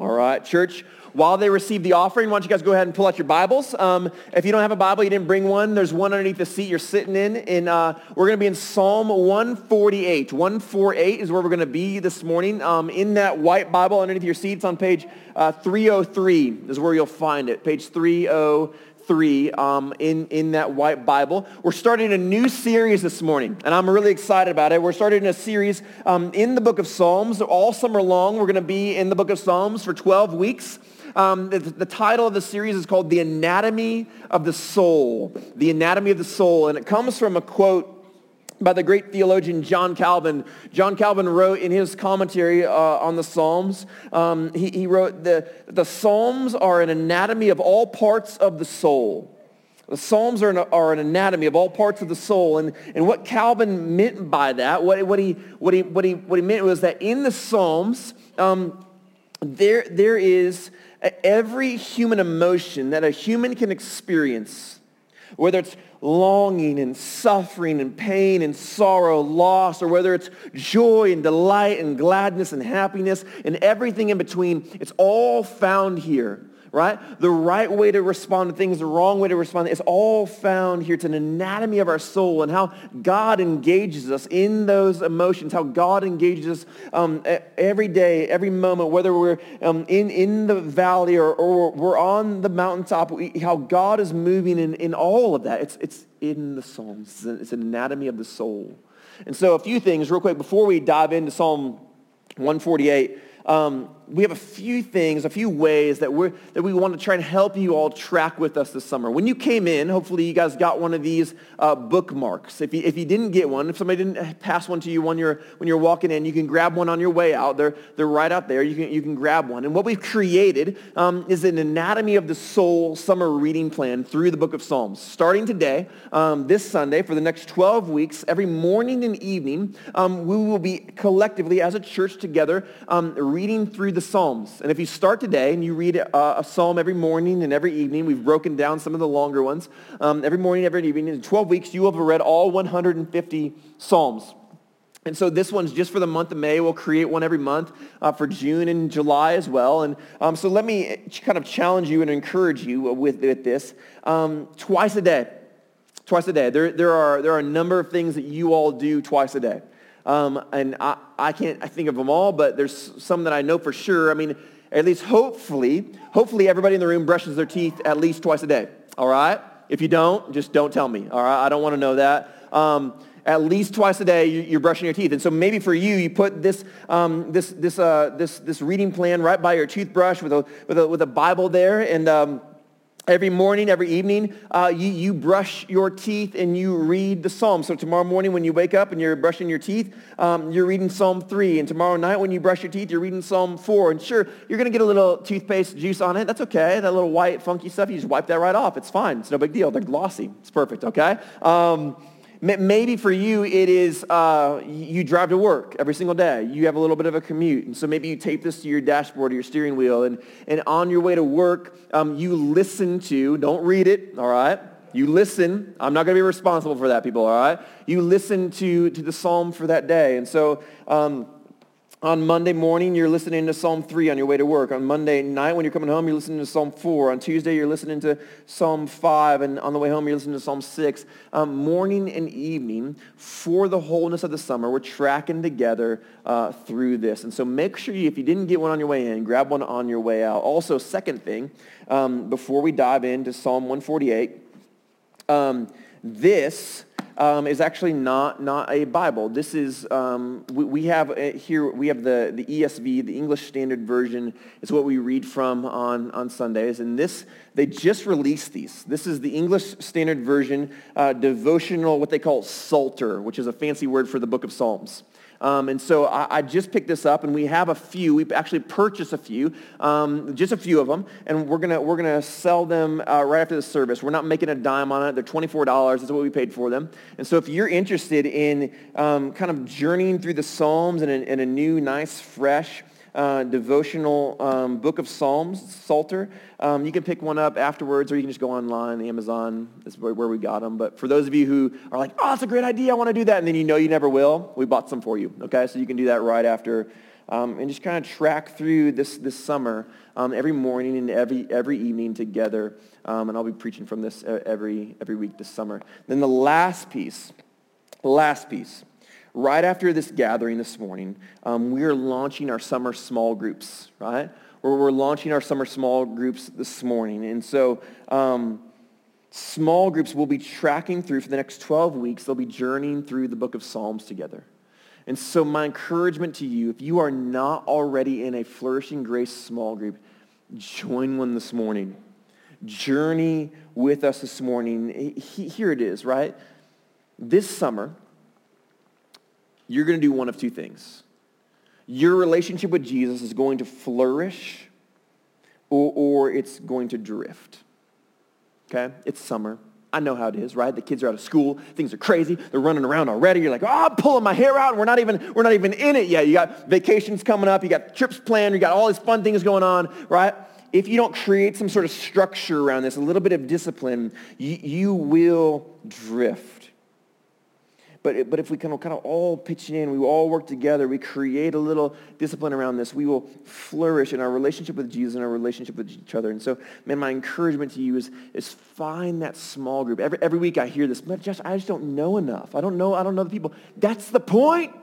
All right, church. While they receive the offering, why don't you guys go ahead and pull out your Bibles? Um, if you don't have a Bible, you didn't bring one, there's one underneath the seat you're sitting in. And uh, we're going to be in Psalm 148. 148 is where we're going to be this morning. Um, in that white Bible underneath your seats on page uh, 303 is where you'll find it. Page 303 3 um, in, in that white Bible. We're starting a new series this morning, and I'm really excited about it. We're starting a series um, in the book of Psalms. All summer long, we're going to be in the book of Psalms for 12 weeks. Um, the, the, title of the series is called The Anatomy of the Soul. The Anatomy of the Soul. And it comes from a quote by the great theologian John Calvin. John Calvin wrote in his commentary uh, on the Psalms, um, he, he wrote, the, the Psalms are an anatomy of all parts of the soul. The Psalms are an, are an anatomy of all parts of the soul. And, and what Calvin meant by that, what, what, he, what, he, what, he, what he meant was that in the Psalms, um, there, there is every human emotion that a human can experience, whether it's longing and suffering and pain and sorrow, loss, or whether it's joy and delight and gladness and happiness and everything in between, it's all found here right? The right way to respond to things, the wrong way to respond. It's all found here. It's an anatomy of our soul and how God engages us in those emotions, how God engages us um, every day, every moment, whether we're um, in, in the valley or, or we're on the mountaintop, how God is moving in, in all of that. It's, it's in the Psalms. It's an anatomy of the soul. And so a few things real quick before we dive into Psalm 148. Um, we have a few things, a few ways that, we're, that we want to try and help you all track with us this summer. When you came in, hopefully you guys got one of these uh, bookmarks. If you, if you didn't get one, if somebody didn't pass one to you when you're, when you're walking in, you can grab one on your way out. They're, they're right out there. You can, you can grab one. And what we've created um, is an anatomy of the soul summer reading plan through the book of Psalms. Starting today, um, this Sunday, for the next 12 weeks, every morning and evening, um, we will be collectively as a church together um, reading through the the Psalms. And if you start today and you read a, a psalm every morning and every evening, we've broken down some of the longer ones. Um, every morning, every evening, in 12 weeks, you will have read all 150 Psalms. And so this one's just for the month of May. We'll create one every month uh, for June and July as well. And um, so let me kind of challenge you and encourage you with, with this. Um, twice a day. Twice a day. There, there, are, there are a number of things that you all do twice a day. Um, and I, I can't I think of them all, but there's some that I know for sure. I mean, at least hopefully, hopefully everybody in the room brushes their teeth at least twice a day. All right? If you don't, just don't tell me. All right? I don't want to know that. Um, at least twice a day you're brushing your teeth. And so maybe for you, you put this, um, this, this, uh, this, this reading plan right by your toothbrush with a, with a, with a Bible there. And um, Every morning, every evening, uh, you, you brush your teeth and you read the Psalm. So tomorrow morning when you wake up and you're brushing your teeth, um, you're reading Psalm 3. And tomorrow night when you brush your teeth, you're reading Psalm 4. And sure, you're going to get a little toothpaste juice on it. That's okay. That little white, funky stuff, you just wipe that right off. It's fine. It's no big deal. They're glossy. It's perfect, okay? Um, Maybe for you, it is uh, you drive to work every single day. You have a little bit of a commute. And so maybe you tape this to your dashboard or your steering wheel. And, and on your way to work, um, you listen to, don't read it, all right? You listen. I'm not going to be responsible for that, people, all right? You listen to, to the psalm for that day. And so um, on Monday morning, you're listening to Psalm 3 on your way to work. On Monday night, when you're coming home, you're listening to Psalm 4. On Tuesday, you're listening to Psalm 5. And on the way home, you're listening to Psalm 6. Um, morning and evening, for the wholeness of the summer, we're tracking together uh, through this. And so make sure you, if you didn't get one on your way in, grab one on your way out. Also, second thing, um, before we dive into Psalm 148, um, this um, is actually not, not a Bible. This is, um, we, we, have here, we have the, the ESV, the English Standard Version. is what we read from on, on Sundays. And this, they just released these. This is the English Standard Version uh, devotional, what they call Psalter, which is a fancy word for the book of Psalms. Um, and so I, I, just picked this up, and we have a few. We actually purchased a few, um, just a few of them, and we're gonna we're gonna sell them uh, right after the service. We're not making a dime on it. They're twenty four dollars. That's what we paid for them. And so if you're interested in um, kind of journeying through the Psalms in a, in a new, nice, fresh uh, devotional um, book of Psalms, Psalter. Um, you can pick one up afterwards, or you can just go online. Amazon is where, where we got them. But for those of you who are like, oh, that's a great idea, I want to do that, and then you know you never will, we bought some for you. Okay, so you can do that right after um, and just kind of track through this, this summer um, every morning and every, every evening together. Um, and I'll be preaching from this every, every week this summer. Then the last piece, last piece, right after this gathering this morning, um, we are launching our summer small groups, right? Where we're launching our summer small groups this morning. And so um, small groups will be tracking through for the next 12 weeks. They'll be journeying through the book of Psalms together. And so my encouragement to you, if you are not already in a Flourishing Grace small group, join one this morning. Journey with us this morning. Here it is, right? This summer, you're going to do one of two things. Your relationship with Jesus is going to flourish or, or it's going to drift. Okay? It's summer. I know how it is, right? The kids are out of school. Things are crazy. They're running around already. You're like, oh, I'm pulling my hair out. And we're not even, we're not even in it yet. You got vacations coming up. You got trips planned. You got all these fun things going on, right? If you don't create some sort of structure around this, a little bit of discipline, you, you will drift. But, but if we kind of, kind of all pitch in, we all work together, we create a little discipline around this, we will flourish in our relationship with Jesus and our relationship with each other. And so, man, my encouragement to you is, is find that small group. Every, every week I hear this, but just, I just don't know enough. I don't know, I don't know the people. That's the point.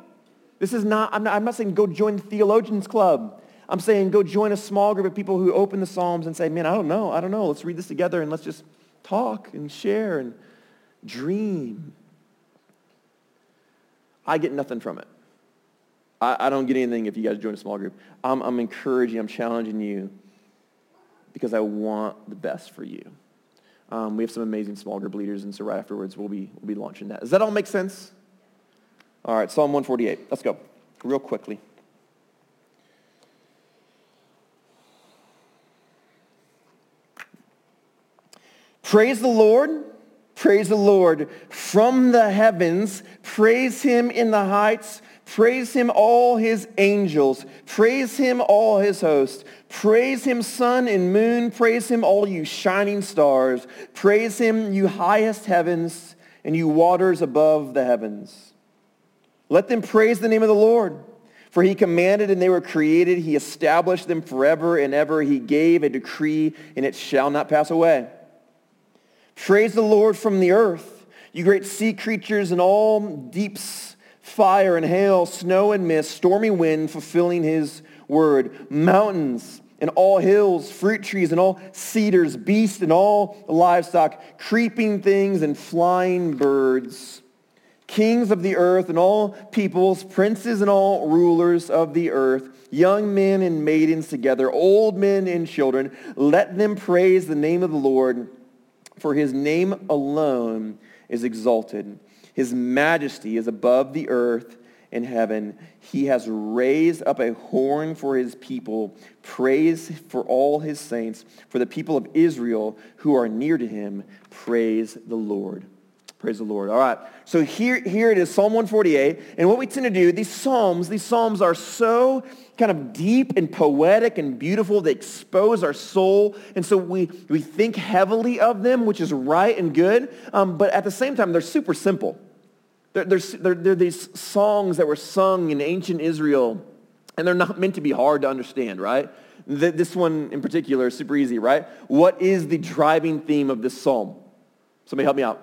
This is not, I'm not, I'm not saying go join the theologians club. I'm saying go join a small group of people who open the Psalms and say, man, I don't know, I don't know. Let's read this together and let's just talk and share and dream. I get nothing from it. I, I don't get anything if you guys join a small group. I'm, I'm encouraging, I'm challenging you because I want the best for you. Um, we have some amazing small group leaders, and so right afterwards we'll be, we'll be launching that. Does that all make sense? All right, Psalm 148. Let's go real quickly. Praise the Lord. Praise the Lord from the heavens. Praise him in the heights. Praise him all his angels. Praise him all his hosts. Praise him sun and moon. Praise him all you shining stars. Praise him you highest heavens and you waters above the heavens. Let them praise the name of the Lord. For he commanded and they were created. He established them forever and ever. He gave a decree and it shall not pass away. Praise the Lord from the earth, you great sea creatures and all deeps, fire and hail, snow and mist, stormy wind, fulfilling his word. Mountains and all hills, fruit trees and all cedars, beasts and all livestock, creeping things and flying birds. Kings of the earth and all peoples, princes and all rulers of the earth, young men and maidens together, old men and children, let them praise the name of the Lord for his name alone is exalted. His majesty is above the earth and heaven. He has raised up a horn for his people, praise for all his saints, for the people of Israel who are near to him. Praise the Lord. Praise the Lord. All right. So here, here it is, Psalm 148. And what we tend to do, these Psalms, these Psalms are so kind of deep and poetic and beautiful. They expose our soul. And so we, we think heavily of them, which is right and good. Um, but at the same time, they're super simple. They're, they're, they're, these songs that were sung in ancient Israel, and they're not meant to be hard to understand, right? This one in particular is super easy, right? What is the driving theme of this psalm? Somebody help me out.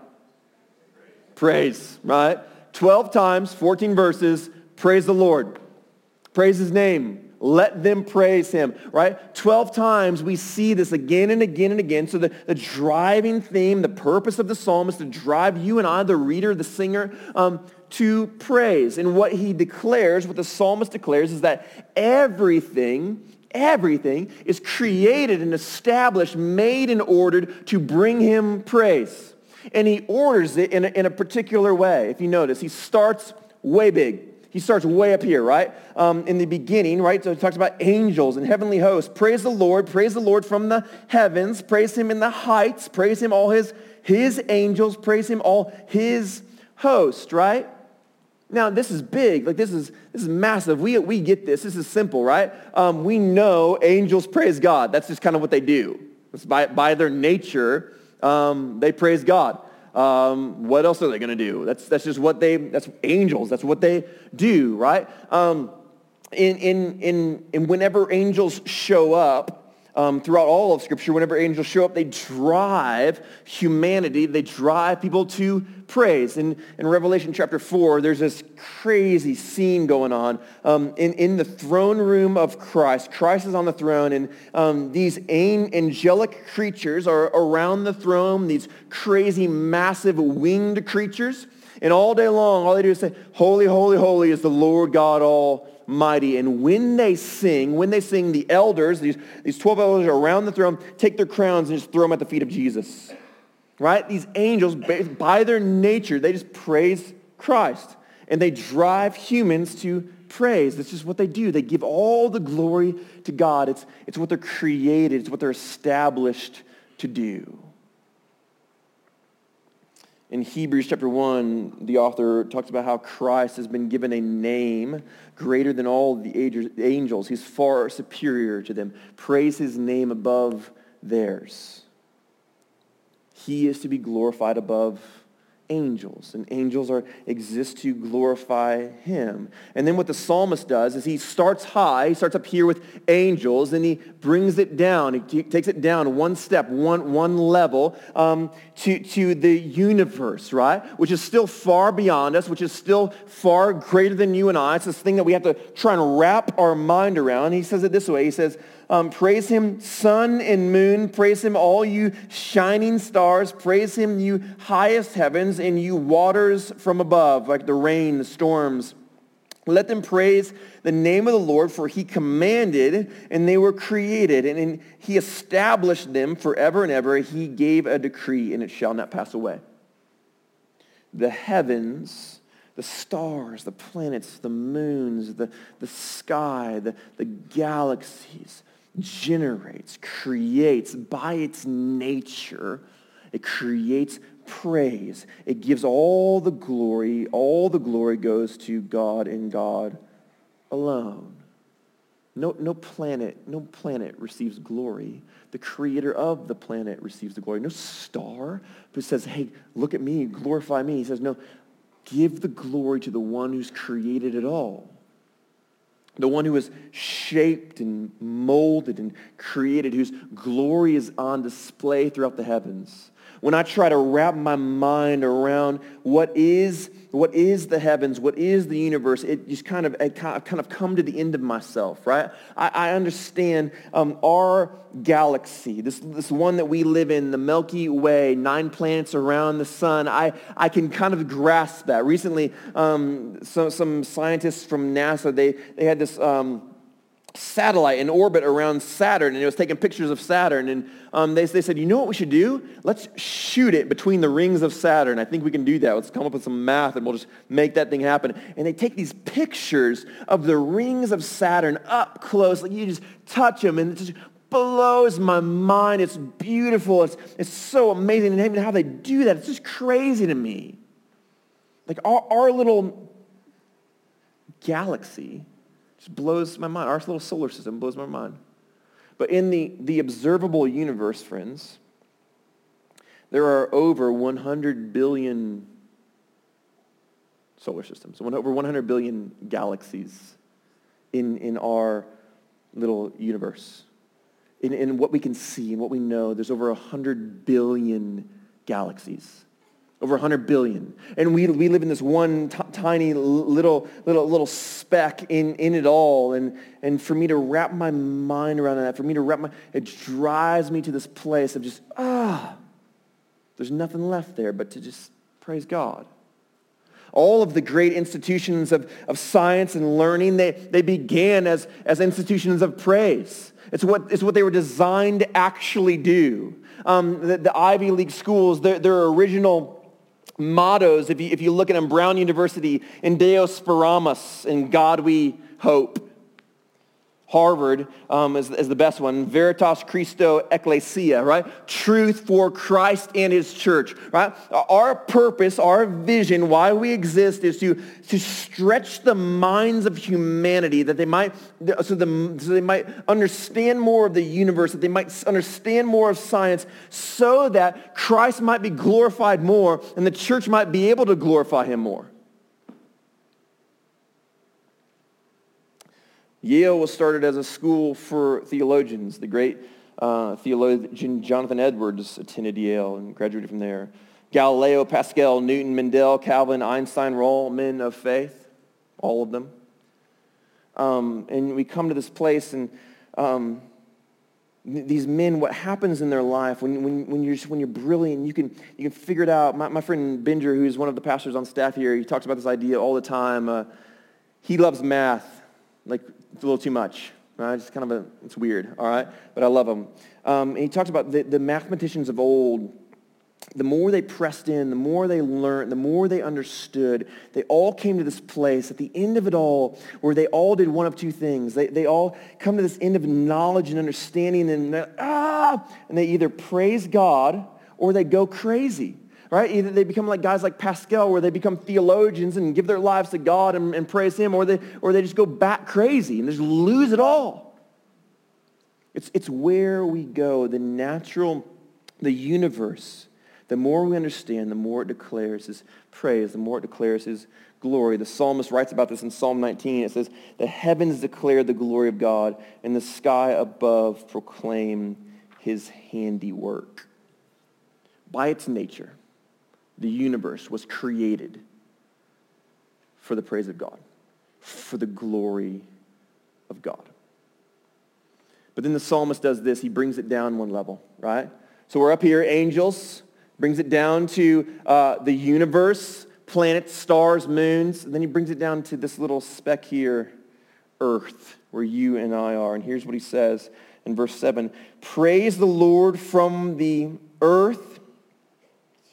Praise, right? 12 times, 14 verses, praise the Lord. Praise his name. Let them praise him, right? 12 times we see this again and again and again. So the, the driving theme, the purpose of the psalm is to drive you and I, the reader, the singer, um, to praise. And what he declares, what the psalmist declares is that everything, everything is created and established, made and ordered to bring him praise. And he orders it in a, in a particular way. If you notice, he starts way big. He starts way up here, right? Um, in the beginning, right? So he talks about angels and heavenly hosts. Praise the Lord. Praise the Lord from the heavens. Praise him in the heights. Praise him all his, his angels. Praise him all his host, right? Now, this is big. Like, this is, this is massive. We, we get this. This is simple, right? Um, we know angels praise God. That's just kind of what they do. It's by, by their nature, um, they praise God. Um, what else are they going to do? That's, that's just what they, that's angels. That's what they do, right? Um, in, in, in, in whenever angels show up, um, throughout all of Scripture, whenever angels show up, they drive humanity, they drive people to praise. In, in Revelation chapter 4, there's this crazy scene going on um, in, in the throne room of Christ. Christ is on the throne, and um, these angelic creatures are around the throne, these crazy, massive winged creatures. And all day long, all they do is say, holy, holy, holy is the Lord God Almighty mighty. And when they sing, when they sing, the elders, these, these 12 elders around the throne, take their crowns and just throw them at the feet of Jesus. Right? These angels, by their nature, they just praise Christ. And they drive humans to praise. That's just what they do. They give all the glory to God. It's, it's what they're created. It's what they're established to do. In Hebrews chapter 1, the author talks about how Christ has been given a name greater than all the angels. He's far superior to them. Praise his name above theirs. He is to be glorified above angels, and angels are exist to glorify him. And then what the psalmist does is he starts high, he starts up here with angels, and he brings it down. He takes it down one step, one, one level um, to, to the universe, right? Which is still far beyond us, which is still far greater than you and I. It's this thing that we have to try and wrap our mind around. He says it this way. He says, um, praise him, sun and moon. Praise him, all you shining stars. Praise him, you highest heavens and you waters from above, like the rain, the storms. Let them praise the name of the Lord, for he commanded and they were created. And he established them forever and ever. He gave a decree and it shall not pass away. The heavens the stars, the planets, the moons, the, the sky, the, the galaxies, generates, creates by its nature, it creates praise. It gives all the glory, all the glory goes to God and God alone. No, no planet, no planet receives glory. The creator of the planet receives the glory. No star who says, hey, look at me, glorify me. He says, no, give the glory to the one who's created it all the one who is shaped and molded and created, whose glory is on display throughout the heavens when I try to wrap my mind around what is, what is the heavens, what is the universe, it just kind of, I kind of come to the end of myself, right? I, I understand um, our galaxy, this, this one that we live in, the Milky Way, nine planets around the sun, I, I can kind of grasp that. Recently, um, some, some scientists from NASA, they, they had this... Um, satellite in orbit around Saturn, and it was taking pictures of Saturn. And um, they, they said, you know what we should do? Let's shoot it between the rings of Saturn. I think we can do that. Let's come up with some math, and we'll just make that thing happen. And they take these pictures of the rings of Saturn up close. Like you just touch them, and it just blows my mind. It's beautiful. It's, it's so amazing. And even how they do that, it's just crazy to me. Like our, our little galaxy just blows my mind. Our little solar system blows my mind. But in the, the observable universe, friends, there are over 100 billion solar systems, over 100 billion galaxies in, in our little universe. In, in what we can see and what we know, there's over 100 billion galaxies over 100 billion. And we, we live in this one t- tiny little, little, little speck in, in it all. And, and for me to wrap my mind around that, for me to wrap my, it drives me to this place of just, ah, there's nothing left there but to just praise God. All of the great institutions of, of science and learning, they, they began as, as institutions of praise. It's what, it's what they were designed to actually do. Um, the, the Ivy League schools, their, their original mottos, if you, if you look at them, Brown University, in Deo Speramus, in God we hope. Harvard um, is, is the best one. Veritas Christo Ecclesia, right? Truth for Christ and his church, right? Our purpose, our vision, why we exist is to, to stretch the minds of humanity that they might, so, the, so they might understand more of the universe, that they might understand more of science so that Christ might be glorified more and the church might be able to glorify him more. Yale was started as a school for theologians. The great uh, theologian Jonathan Edwards attended Yale and graduated from there. Galileo, Pascal, Newton, Mendel, Calvin, Einstein were all men of faith, all of them. Um, and we come to this place and um, these men, what happens in their life when, when, when, you're, when you're brilliant, you can, you can figure it out. My, my friend Binger, who's one of the pastors on staff here, he talks about this idea all the time. Uh, he loves math, like it's a little too much. Right? It's kind of a, it's weird, all right? But I love him. Um, he talks about the, the mathematicians of old the more they pressed in, the more they learned, the more they understood, they all came to this place at the end of it all where they all did one of two things. They, they all come to this end of knowledge and understanding and, ah, and they either praise God or they go crazy. Right? Either they become like guys like Pascal where they become theologians and give their lives to God and, and praise him or they, or they just go back crazy and just lose it all. It's, it's where we go, the natural, the universe the more we understand, the more it declares his praise, the more it declares his glory. The psalmist writes about this in Psalm 19. It says, the heavens declare the glory of God, and the sky above proclaim his handiwork. By its nature, the universe was created for the praise of God, for the glory of God. But then the psalmist does this. He brings it down one level, right? So we're up here, angels, brings it down to uh, the universe, planets, stars, moons. And then he brings it down to this little speck here, earth, where you and I are. And here's what he says in verse 7. Praise the Lord from the earth,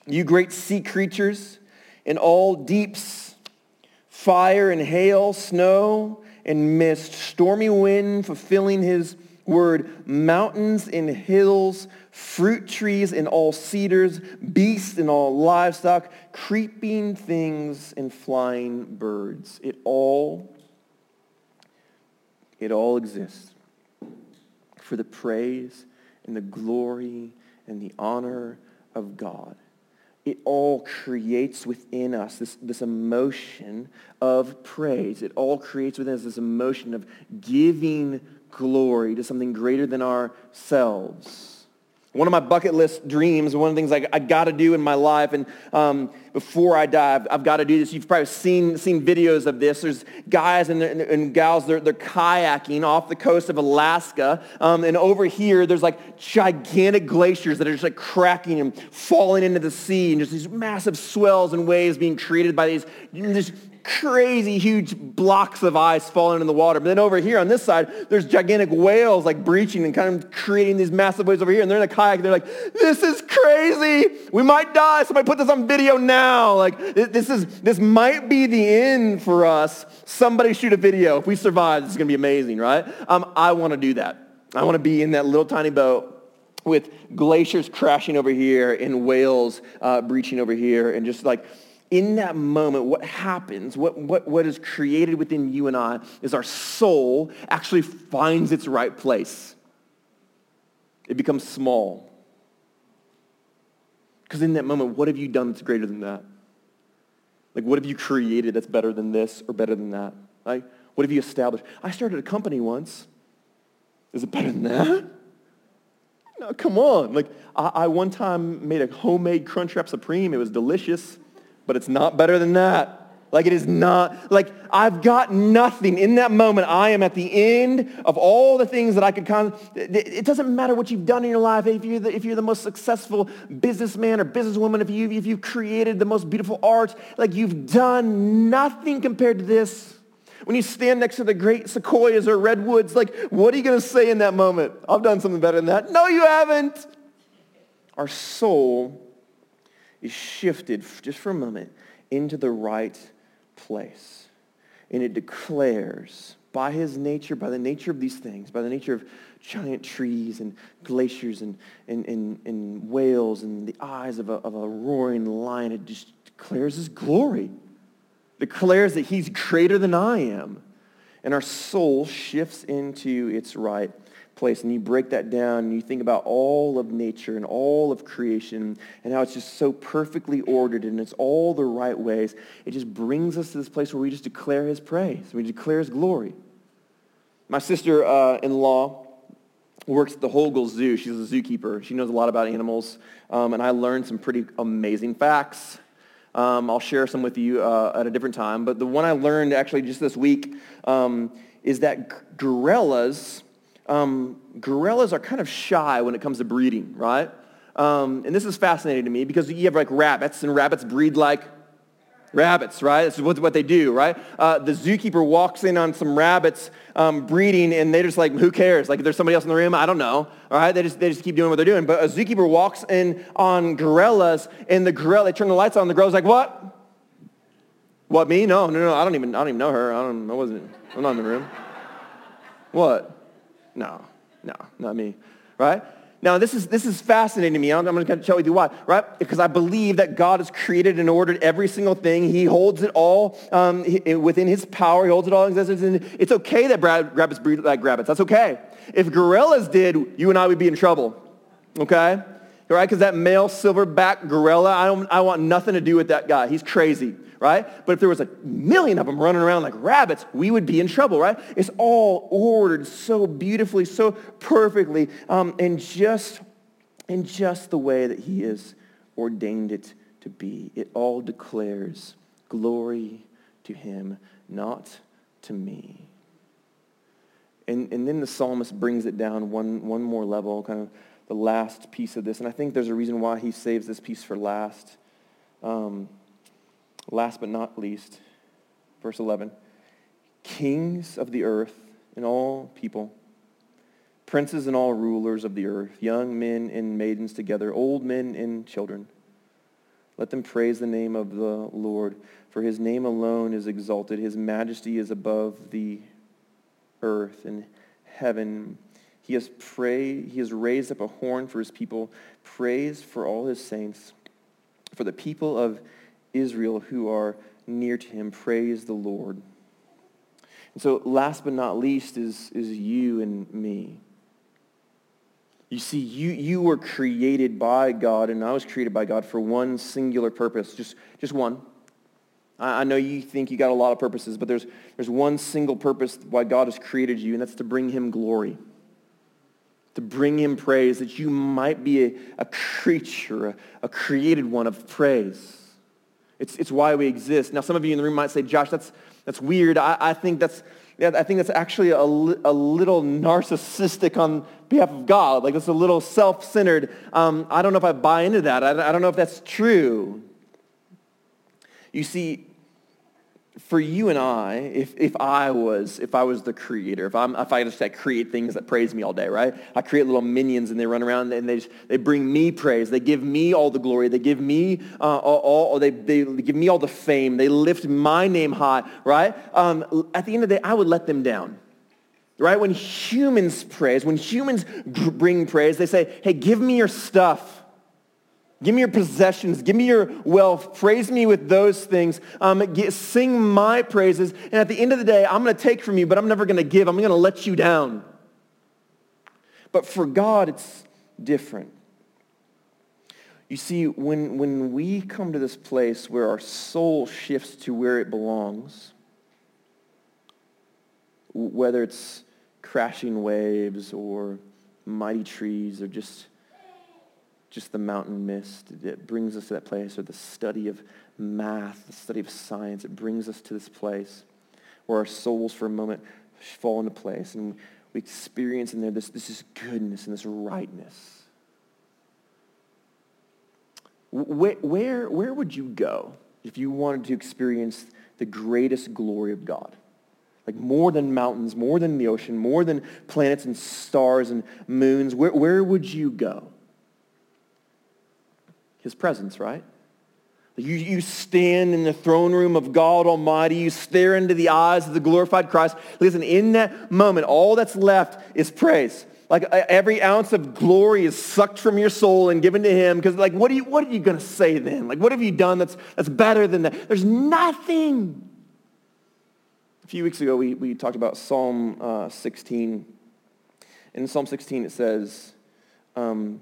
you great sea creatures, in all deeps, fire and hail, snow and mist, stormy wind fulfilling his word, mountains and hills, fruit trees and all cedars, beasts and all livestock, creeping things and flying birds. It all, it all exists for the praise and the glory and the honor of God. It all creates within us this, this emotion of praise. It all creates within us this emotion of giving glory to something greater than ourselves. One of my bucket list dreams, one of the things I, I got to do in my life, and um, before I die, I've, I've got to do this. You've probably seen, seen videos of this. There's guys and, and gals, they're, they're kayaking off the coast of Alaska. Um, and over here, there's like gigantic glaciers that are just like cracking and falling into the sea, and just these massive swells and waves being created by these just crazy huge blocks of ice falling in the water. But then over here on this side, there's gigantic whales like breaching and kind of creating these massive waves over here. And they're in a kayak. They're like, this is crazy. We might die. Somebody put this on video now. Like this is, this might be the end for us. Somebody shoot a video. If we survive, this is going to be amazing, right? Um, I want to do that. I want to be in that little tiny boat with glaciers crashing over here and whales uh, breaching over here and just like in that moment, what happens, what, what, what is created within you and I is our soul actually finds its right place. It becomes small. Because in that moment, what have you done that's greater than that? Like, what have you created that's better than this or better than that? Like, what have you established? I started a company once. Is it better than that? No, come on. Like, I, I one time made a homemade Crunchwrap Supreme. It was delicious but it's not better than that. Like it is not, like I've got nothing. In that moment, I am at the end of all the things that I could of, it doesn't matter what you've done in your life. If you're the, if you're the most successful businessman or businesswoman, if, you, if you've created the most beautiful art, like you've done nothing compared to this. When you stand next to the great sequoias or redwoods, like what are you going to say in that moment? I've done something better than that. No, you haven't. Our soul is shifted just for a moment into the right place. And it declares by his nature, by the nature of these things, by the nature of giant trees and glaciers and, and, and, and whales and the eyes of a, of a roaring lion, it just declares his glory. Declares that he's greater than I am. And our soul shifts into its right place and you break that down and you think about all of nature and all of creation and how it's just so perfectly ordered and it's all the right ways, it just brings us to this place where we just declare his praise. We declare his glory. My sister-in-law works at the Hogle Zoo. She's a zookeeper. She knows a lot about animals. Um, and I learned some pretty amazing facts. Um, I'll share some with you uh, at a different time. But the one I learned actually just this week um, is that gorillas, um, gorillas are kind of shy when it comes to breeding, right? Um, and this is fascinating to me because you have like rabbits, and rabbits breed like rabbits, right? This is what, they do, right? Uh, the zookeeper walks in on some rabbits um, breeding, and they're just like, who cares? Like, if there's somebody else in the room, I don't know, all right? They just, they just keep doing what they're doing. But a zookeeper walks in on gorillas, and the gorilla, they turn the lights on, the gorilla's like, what? What, me? No, no, no, I don't even, I don't even know her. I don't, I wasn't, I'm not in the room. what? No, no, not me, right? Now, this is, this is fascinating to me. I'm, I'm going to tell you why, right? Because I believe that God has created and ordered every single thing. He holds it all um, within his power. He holds it all in existence. And it's okay that rabbits breed like rabbits. That's okay. If gorillas did, you and I would be in trouble, okay? Right? Because that male silverback gorilla, I, don't, I want nothing to do with that guy. He's crazy right? But if there was a million of them running around like rabbits, we would be in trouble, right? It's all ordered so beautifully, so perfectly, um, and just in just the way that he has ordained it to be. It all declares glory to him, not to me. And, and then the psalmist brings it down one, one more level, kind of the last piece of this. And I think there's a reason why he saves this piece for last. Um, Last but not least, verse 11. Kings of the earth and all people, princes and all rulers of the earth, young men and maidens together, old men and children. Let them praise the name of the Lord, for his name alone is exalted. His majesty is above the earth and heaven. He has, pray, he has raised up a horn for his people, praise for all his saints, for the people of Israel who are near to him. Praise the Lord. And so last but not least is, is you and me. You see, you, you were created by God, and I was created by God for one singular purpose, just, just one. I, I know you think you got a lot of purposes, but there's, there's one single purpose why God has created you, and that's to bring him glory to bring him praise, that you might be a, a creature, a, a created one of praise. It's, it's why we exist. Now, some of you in the room might say, Josh, that's, that's weird. I, I think that's, yeah, I think that's actually a, li- a little narcissistic on behalf of God. Like, it's a little self-centered. Um, I don't know if I buy into that. I, I don't know if that's true. You see, for you and I, if, if I was if I was the creator, if I'm if I just like, create things that praise me all day, right? I create little minions and they run around and they just, they bring me praise. They give me all the glory. They give me uh, all, all they, they give me all the fame. They lift my name high, right? Um, at the end of the day, I would let them down. Right? When humans praise, when humans bring praise, they say, hey, give me your stuff. Give me your possessions. Give me your wealth. Praise me with those things. Um, get, sing my praises. And at the end of the day, I'm going to take from you, but I'm never going to give. I'm going to let you down. But for God, it's different. You see, when, when we come to this place where our soul shifts to where it belongs, whether it's crashing waves or mighty trees or just just the mountain mist. It brings us to that place, or the study of math, the study of science. It brings us to this place where our souls for a moment fall into place and we experience in there this, this is goodness and this rightness. Where, where, where would you go if you wanted to experience the greatest glory of God? Like more than mountains, more than the ocean, more than planets and stars and moons. Where, where would you go? His presence, right? You, you stand in the throne room of God Almighty. You stare into the eyes of the glorified Christ. Listen, in that moment, all that's left is praise. Like every ounce of glory is sucked from your soul and given to him. Because like, what are you, what are you going to say then? Like, what have you done that's, that's better than that? There's nothing. A few weeks ago, we, we talked about Psalm uh, 16. In Psalm 16, it says, um,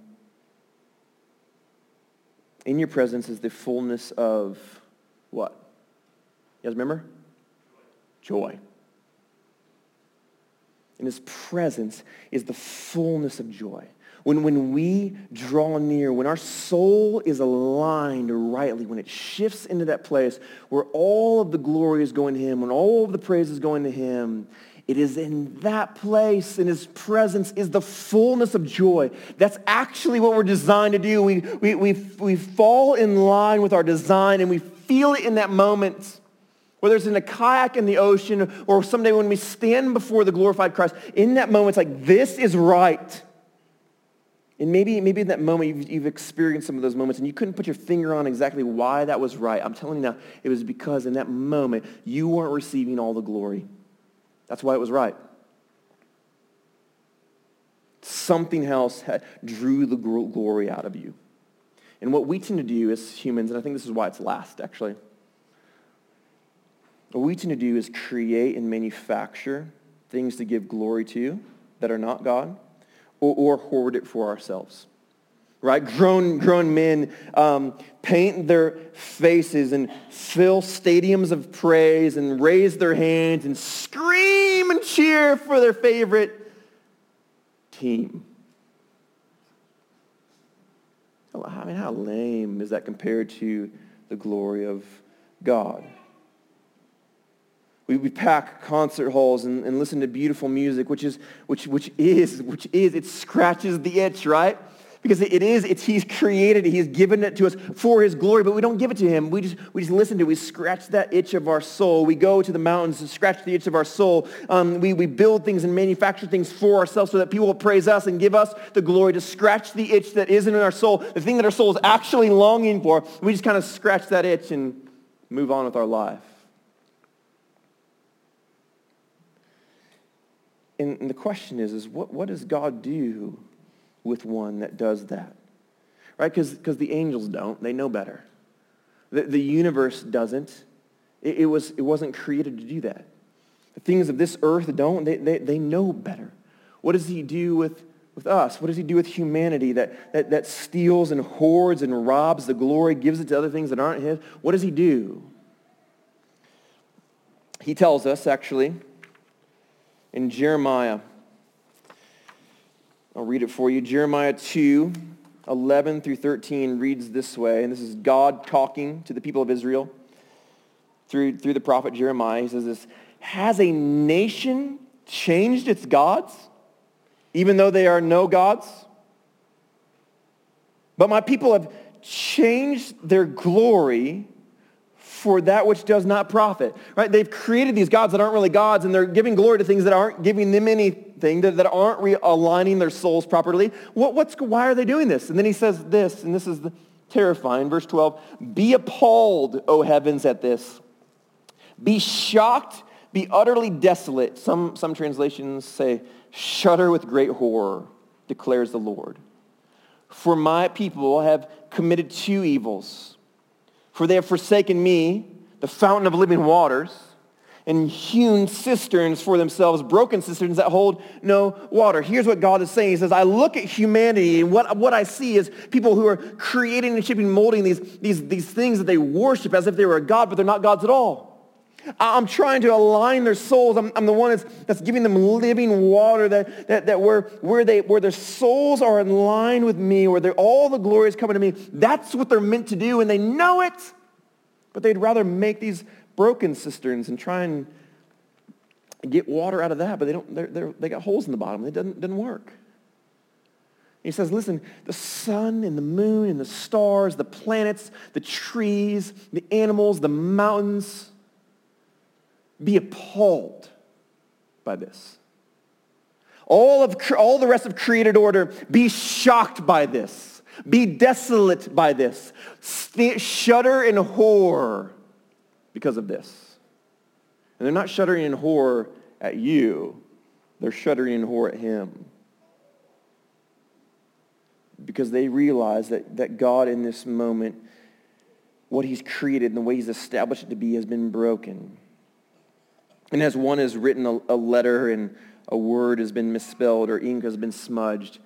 in your presence is the fullness of what? You guys remember? Joy. in his presence is the fullness of joy. When, when we draw near, when our soul is aligned rightly, when it shifts into that place where all of the glory is going to him, when all of the praise is going to him, it is in that place, in his presence, is the fullness of joy. That's actually what we're designed to do. We, we, we, we fall in line with our design and we feel it in that moment. Whether it's in a kayak in the ocean or someday when we stand before the glorified Christ, in that moment, it's like, this is right. And maybe, maybe in that moment you've, you've, experienced some of those moments and you couldn't put your finger on exactly why that was right. I'm telling you now, it was because in that moment you weren't receiving all the glory. That's why it was right. Something else drew the glory out of you. And what we tend to do as humans, and I think this is why it's last actually, what we tend to do is create and manufacture things to give glory to that are not God or, or hoard it for ourselves right? Grown, grown men um, paint their faces and fill stadiums of praise and raise their hands and scream and cheer for their favorite team. I mean, how lame is that compared to the glory of God? We, we pack concert halls and, and listen to beautiful music, which is, which, which is, which is, it scratches the itch, right? Because it is, it's, he's created it. He's given it to us for his glory, but we don't give it to him. We just, we just listen to it. We scratch that itch of our soul. We go to the mountains and scratch the itch of our soul. Um, we, we build things and manufacture things for ourselves so that people will praise us and give us the glory to scratch the itch that isn't in our soul, the thing that our soul is actually longing for. We just kind of scratch that itch and move on with our life. And, and the question is, is what, what does God do with one that does that. Right? Because the angels don't. They know better. The, the universe doesn't. It, it, was, it wasn't created to do that. The things of this earth don't. They, they, they know better. What does he do with, with us? What does he do with humanity that, that, that steals and hoards and robs the glory, gives it to other things that aren't his? What does he do? He tells us, actually, in Jeremiah I'll read it for you. Jeremiah 2, 11 through 13 reads this way, and this is God talking to the people of Israel through, through the prophet Jeremiah. He says this, has a nation changed its gods, even though they are no gods? But my people have changed their glory for that which does not profit. Right? They've created these gods that aren't really gods, and they're giving glory to things that aren't giving them anything, that, that aren't realigning their souls properly. What, what's, why are they doing this? And then he says this, and this is the, terrifying. Verse 12, be appalled, O heavens, at this. Be shocked, be utterly desolate. Some, some translations say, shudder with great horror, declares the Lord. For my people have committed two evils. For they have forsaken me, the fountain of living waters, and hewn cisterns for themselves, broken cisterns that hold no water. Here's what God is saying. He says, I look at humanity, and what, what I see is people who are creating and shaping, molding these, these, these things that they worship as if they were a God, but they're not gods at all. I'm trying to align their souls. I'm, I'm the one that's, that's giving them living water that, that, that where, where, they, where their souls are in line with me, where all the glory is coming to me. That's what they're meant to do, and they know it. But they'd rather make these broken cisterns and try and get water out of that, but they, don't, they're, they're, they got holes in the bottom. It doesn't, doesn't work. He says, listen, the sun and the moon and the stars, the planets, the trees, the animals, the mountains, be appalled by this. All, of, all the rest of created order, be shocked by this. Be desolate by this. Shudder in horror because of this. And they're not shuddering in horror at you. They're shuddering in horror at him. Because they realize that, that God in this moment, what he's created and the way he's established it to be has been broken. And as one has written a, a letter and a word has been misspelled or ink has been smudged,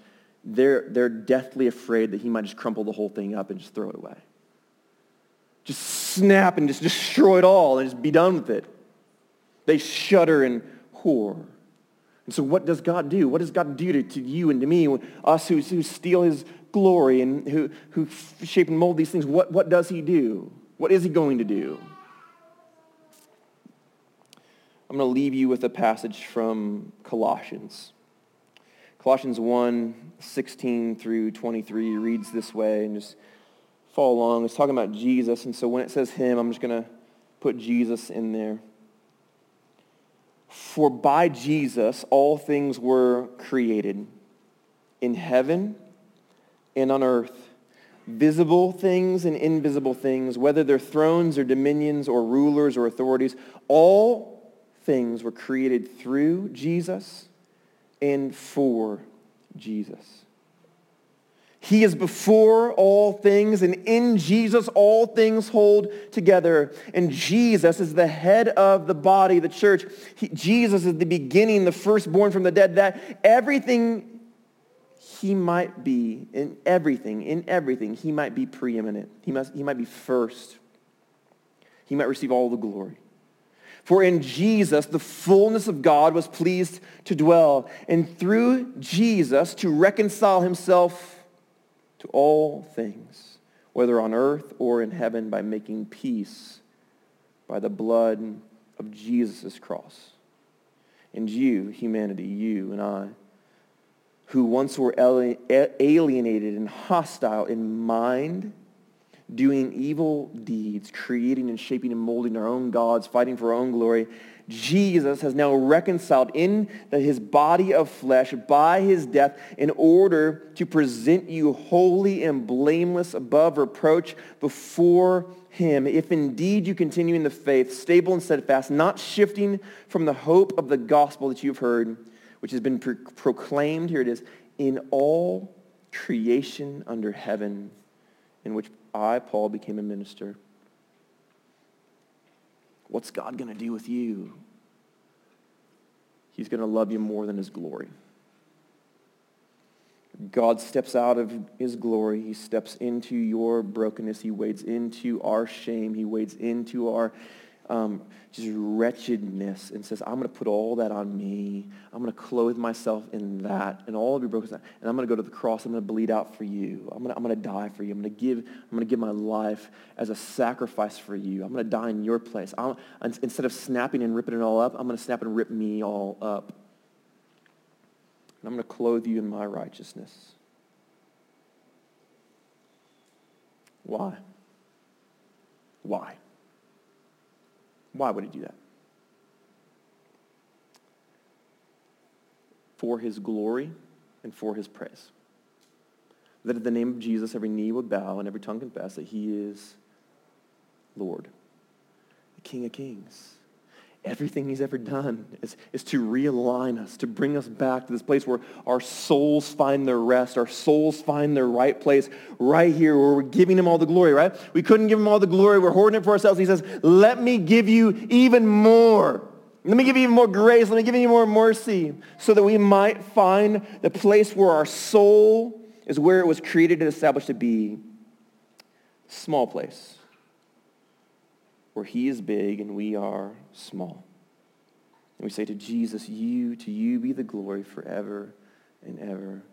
they're, they're deathly afraid that he might just crumple the whole thing up and just throw it away. Just snap and just destroy it all and just be done with it. They shudder and horror. And so what does God do? What does God do to, to you and to me, us who, who steal his glory and who, who shape and mold these things? What, what does he do? What is he going to do? I'm going to leave you with a passage from Colossians. Colossians 1, 16 through 23 reads this way and just follow along. It's talking about Jesus. And so when it says him, I'm just going to put Jesus in there. For by Jesus all things were created in heaven and on earth, visible things and invisible things, whether they're thrones or dominions or rulers or authorities, all things were created through Jesus and for Jesus. He is before all things, and in Jesus all things hold together. And Jesus is the head of the body, the church. He, Jesus is the beginning, the firstborn from the dead, that everything he might be, in everything, in everything, he might be preeminent. He, must, he might be first. He might receive all the glory. For in Jesus, the fullness of God was pleased to dwell, and through Jesus to reconcile himself to all things, whether on earth or in heaven, by making peace by the blood of Jesus' cross. And you, humanity, you and I, who once were alienated and hostile in mind, doing evil deeds, creating and shaping and molding our own gods, fighting for our own glory, Jesus has now reconciled in his body of flesh by his death in order to present you holy and blameless above reproach before him, if indeed you continue in the faith, stable and steadfast, not shifting from the hope of the gospel that you've heard, which has been pro- proclaimed, here it is, in all creation under heaven, in which I, Paul, became a minister. What's God going to do with you? He's going to love you more than his glory. God steps out of his glory. He steps into your brokenness. He wades into our shame. He wades into our um, just wretchedness and says, I'm going to put all that on me. I'm going to clothe myself in that and all of your brokenness. And I'm going to go to the cross. I'm going to bleed out for you. I'm going to, I'm to die for you. I'm going to give, I'm going to give my life as a sacrifice for you. I'm going to die in your place. i instead of snapping and ripping it all up, I'm going to snap and rip me all up. And I'm going to clothe you in my righteousness. Why? Why? Why would he do that? For his glory and for his praise. That at the name of Jesus, every knee would bow and every tongue confess that he is Lord, the King of kings. Everything he's ever done is, is to realign us, to bring us back to this place where our souls find their rest, our souls find their right place right here where we're giving him all the glory, right? We couldn't give him all the glory. We're hoarding it for ourselves. He says, let me give you even more. Let me give you even more grace. Let me give you more mercy so that we might find the place where our soul is where it was created and established to be. Small place where he is big and we are small. And we say to Jesus, you, to you be the glory forever and ever.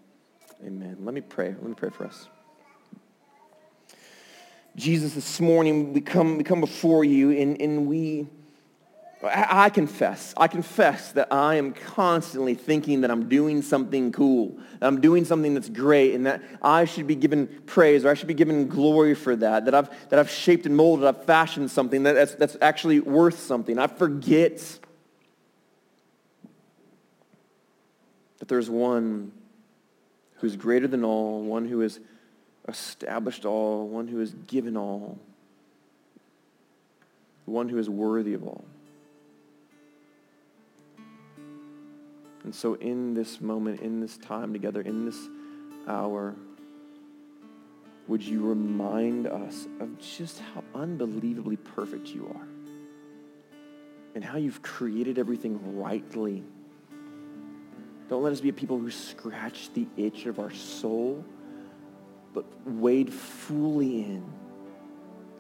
Amen. Let me pray. Let me pray for us. Jesus, this morning we come, we come before you and, and we I confess, I confess that I am constantly thinking that I'm doing something cool, that I'm doing something that's great, and that I should be given praise or I should be given glory for that, that I've, that I've shaped and molded, I've fashioned something that, that's, that's actually worth something. I forget that there's one who's greater than all, one who has established all, one who has given all, one who is worthy of all. And so in this moment, in this time together, in this hour, would you remind us of just how unbelievably perfect you are and how you've created everything rightly. Don't let us be a people who scratch the itch of our soul, but wade fully in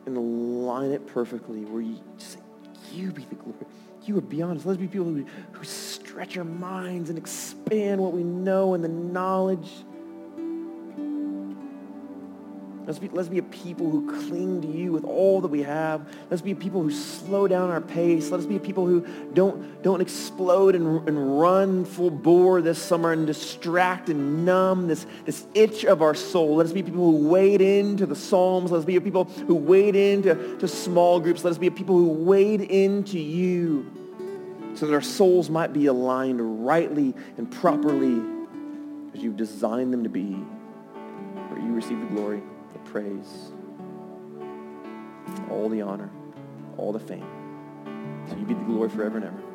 and line it perfectly where you say, you be the glory. You are beyond us. Let's be people who, who stretch our minds and expand what we know and the knowledge. Let's be, let's be a people who cling to you with all that we have. Let's be a people who slow down our pace. Let us be a people who don't, don't explode and, and run full bore this summer and distract and numb this, this itch of our soul. Let us be people who wade into the Psalms. Let us be a people who wade into to small groups. Let us be a people who wade into you so that our souls might be aligned rightly and properly as you've designed them to be, where you receive the glory the praise, all the honor, all the fame. So you be the glory forever and ever.